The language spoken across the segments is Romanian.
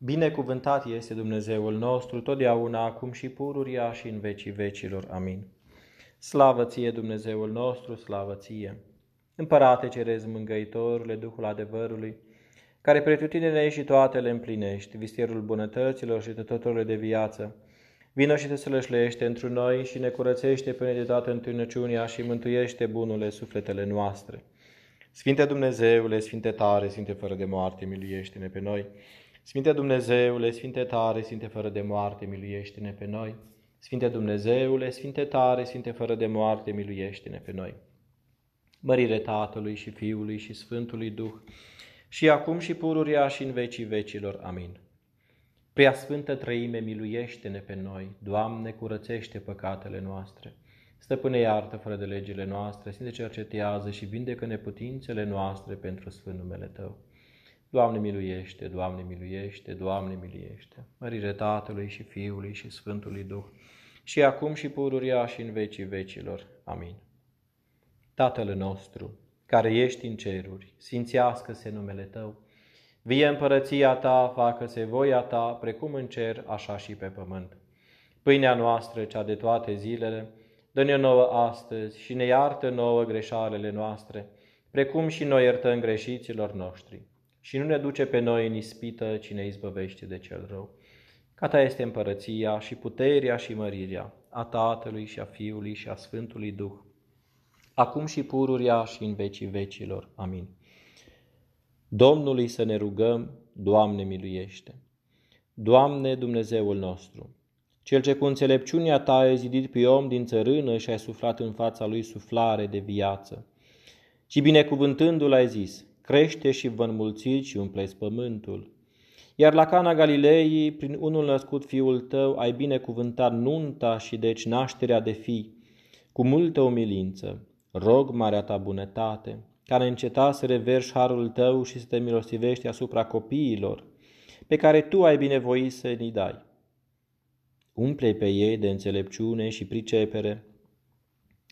Binecuvântat este Dumnezeul nostru, totdeauna, acum și pururia și în vecii vecilor. Amin. Slavă ție, Dumnezeul nostru, slavă ție! Împărate cerez mângăitorule, Duhul adevărului, care pretutindene și toate le împlinești, vistierul bunătăților și tătătorile de viață, Vino și te sălășlește întru noi și ne curățește până de toată întâlnăciunea și mântuiește bunule sufletele noastre. Sfinte Dumnezeule, Sfinte tare, Sfinte fără de moarte, miluiește-ne pe noi. Sfinte Dumnezeule, Sfinte tare, Sfinte fără de moarte, miluiește-ne pe noi. Sfinte Dumnezeule, Sfinte tare, Sfinte fără de moarte, miluiește-ne pe noi. Mărire Tatălui și Fiului și Sfântului Duh, și acum și pururia și în vecii vecilor. Amin. Prea Sfântă Trăime, miluiește-ne pe noi, Doamne, curățește păcatele noastre. Stăpâne, iartă fără de legile noastre, Sfinte, cercetează și vindecă neputințele noastre pentru Sfânt numele Tău. Doamne miluiește, Doamne miluiește, Doamne miluiește. Mărire Tatălui și Fiului și Sfântului Duh, și acum și pururia și în vecii vecilor. Amin. Tatăl nostru, care ești în ceruri, sfințească-se numele Tău, Vie împărăția ta, facă-se voia ta, precum în cer, așa și pe pământ. Pâinea noastră, cea de toate zilele, dă-ne nouă astăzi și ne iartă nouă greșalele noastre, precum și noi iertăm greșiților noștri. Și nu ne duce pe noi în ispită, ci ne izbăvește de cel rău. Ca ta este împărăția și puterea și mărirea a Tatălui și a Fiului și a Sfântului Duh, acum și pururia și în vecii vecilor. Amin. Domnului să ne rugăm, Doamne miluiește! Doamne Dumnezeul nostru, Cel ce cu înțelepciunea Ta ai zidit pe om din țărână și ai suflat în fața lui suflare de viață, și binecuvântându-l ai zis, crește și vă înmulțiți și umpleți pământul. Iar la Cana Galilei, prin unul născut fiul tău, ai binecuvântat nunta și deci nașterea de fii, cu multă umilință. Rog marea ta bunătate, care înceta să reverși harul tău și să te milostivești asupra copiilor, pe care tu ai binevoit să ni dai. Umple pe ei de înțelepciune și pricepere,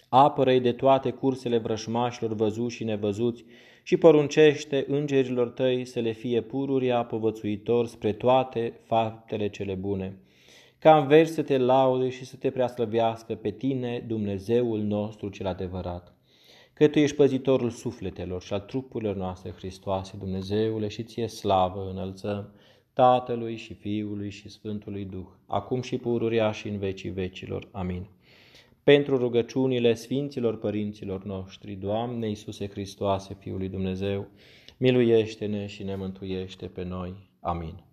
apără de toate cursele vrășmașilor văzuți și nevăzuți și poruncește îngerilor tăi să le fie pururia povățuitor spre toate faptele cele bune, ca în vers să te laude și să te preaslăvească pe tine, Dumnezeul nostru cel adevărat că Tu ești păzitorul sufletelor și al trupurilor noastre, Hristoase, Dumnezeule, și Ție slavă înălțăm, Tatălui și Fiului și Sfântului Duh, acum și pururia și în vecii vecilor. Amin. Pentru rugăciunile Sfinților Părinților noștri, Doamne Iisuse Hristoase, Fiul lui Dumnezeu, miluiește-ne și ne mântuiește pe noi. Amin.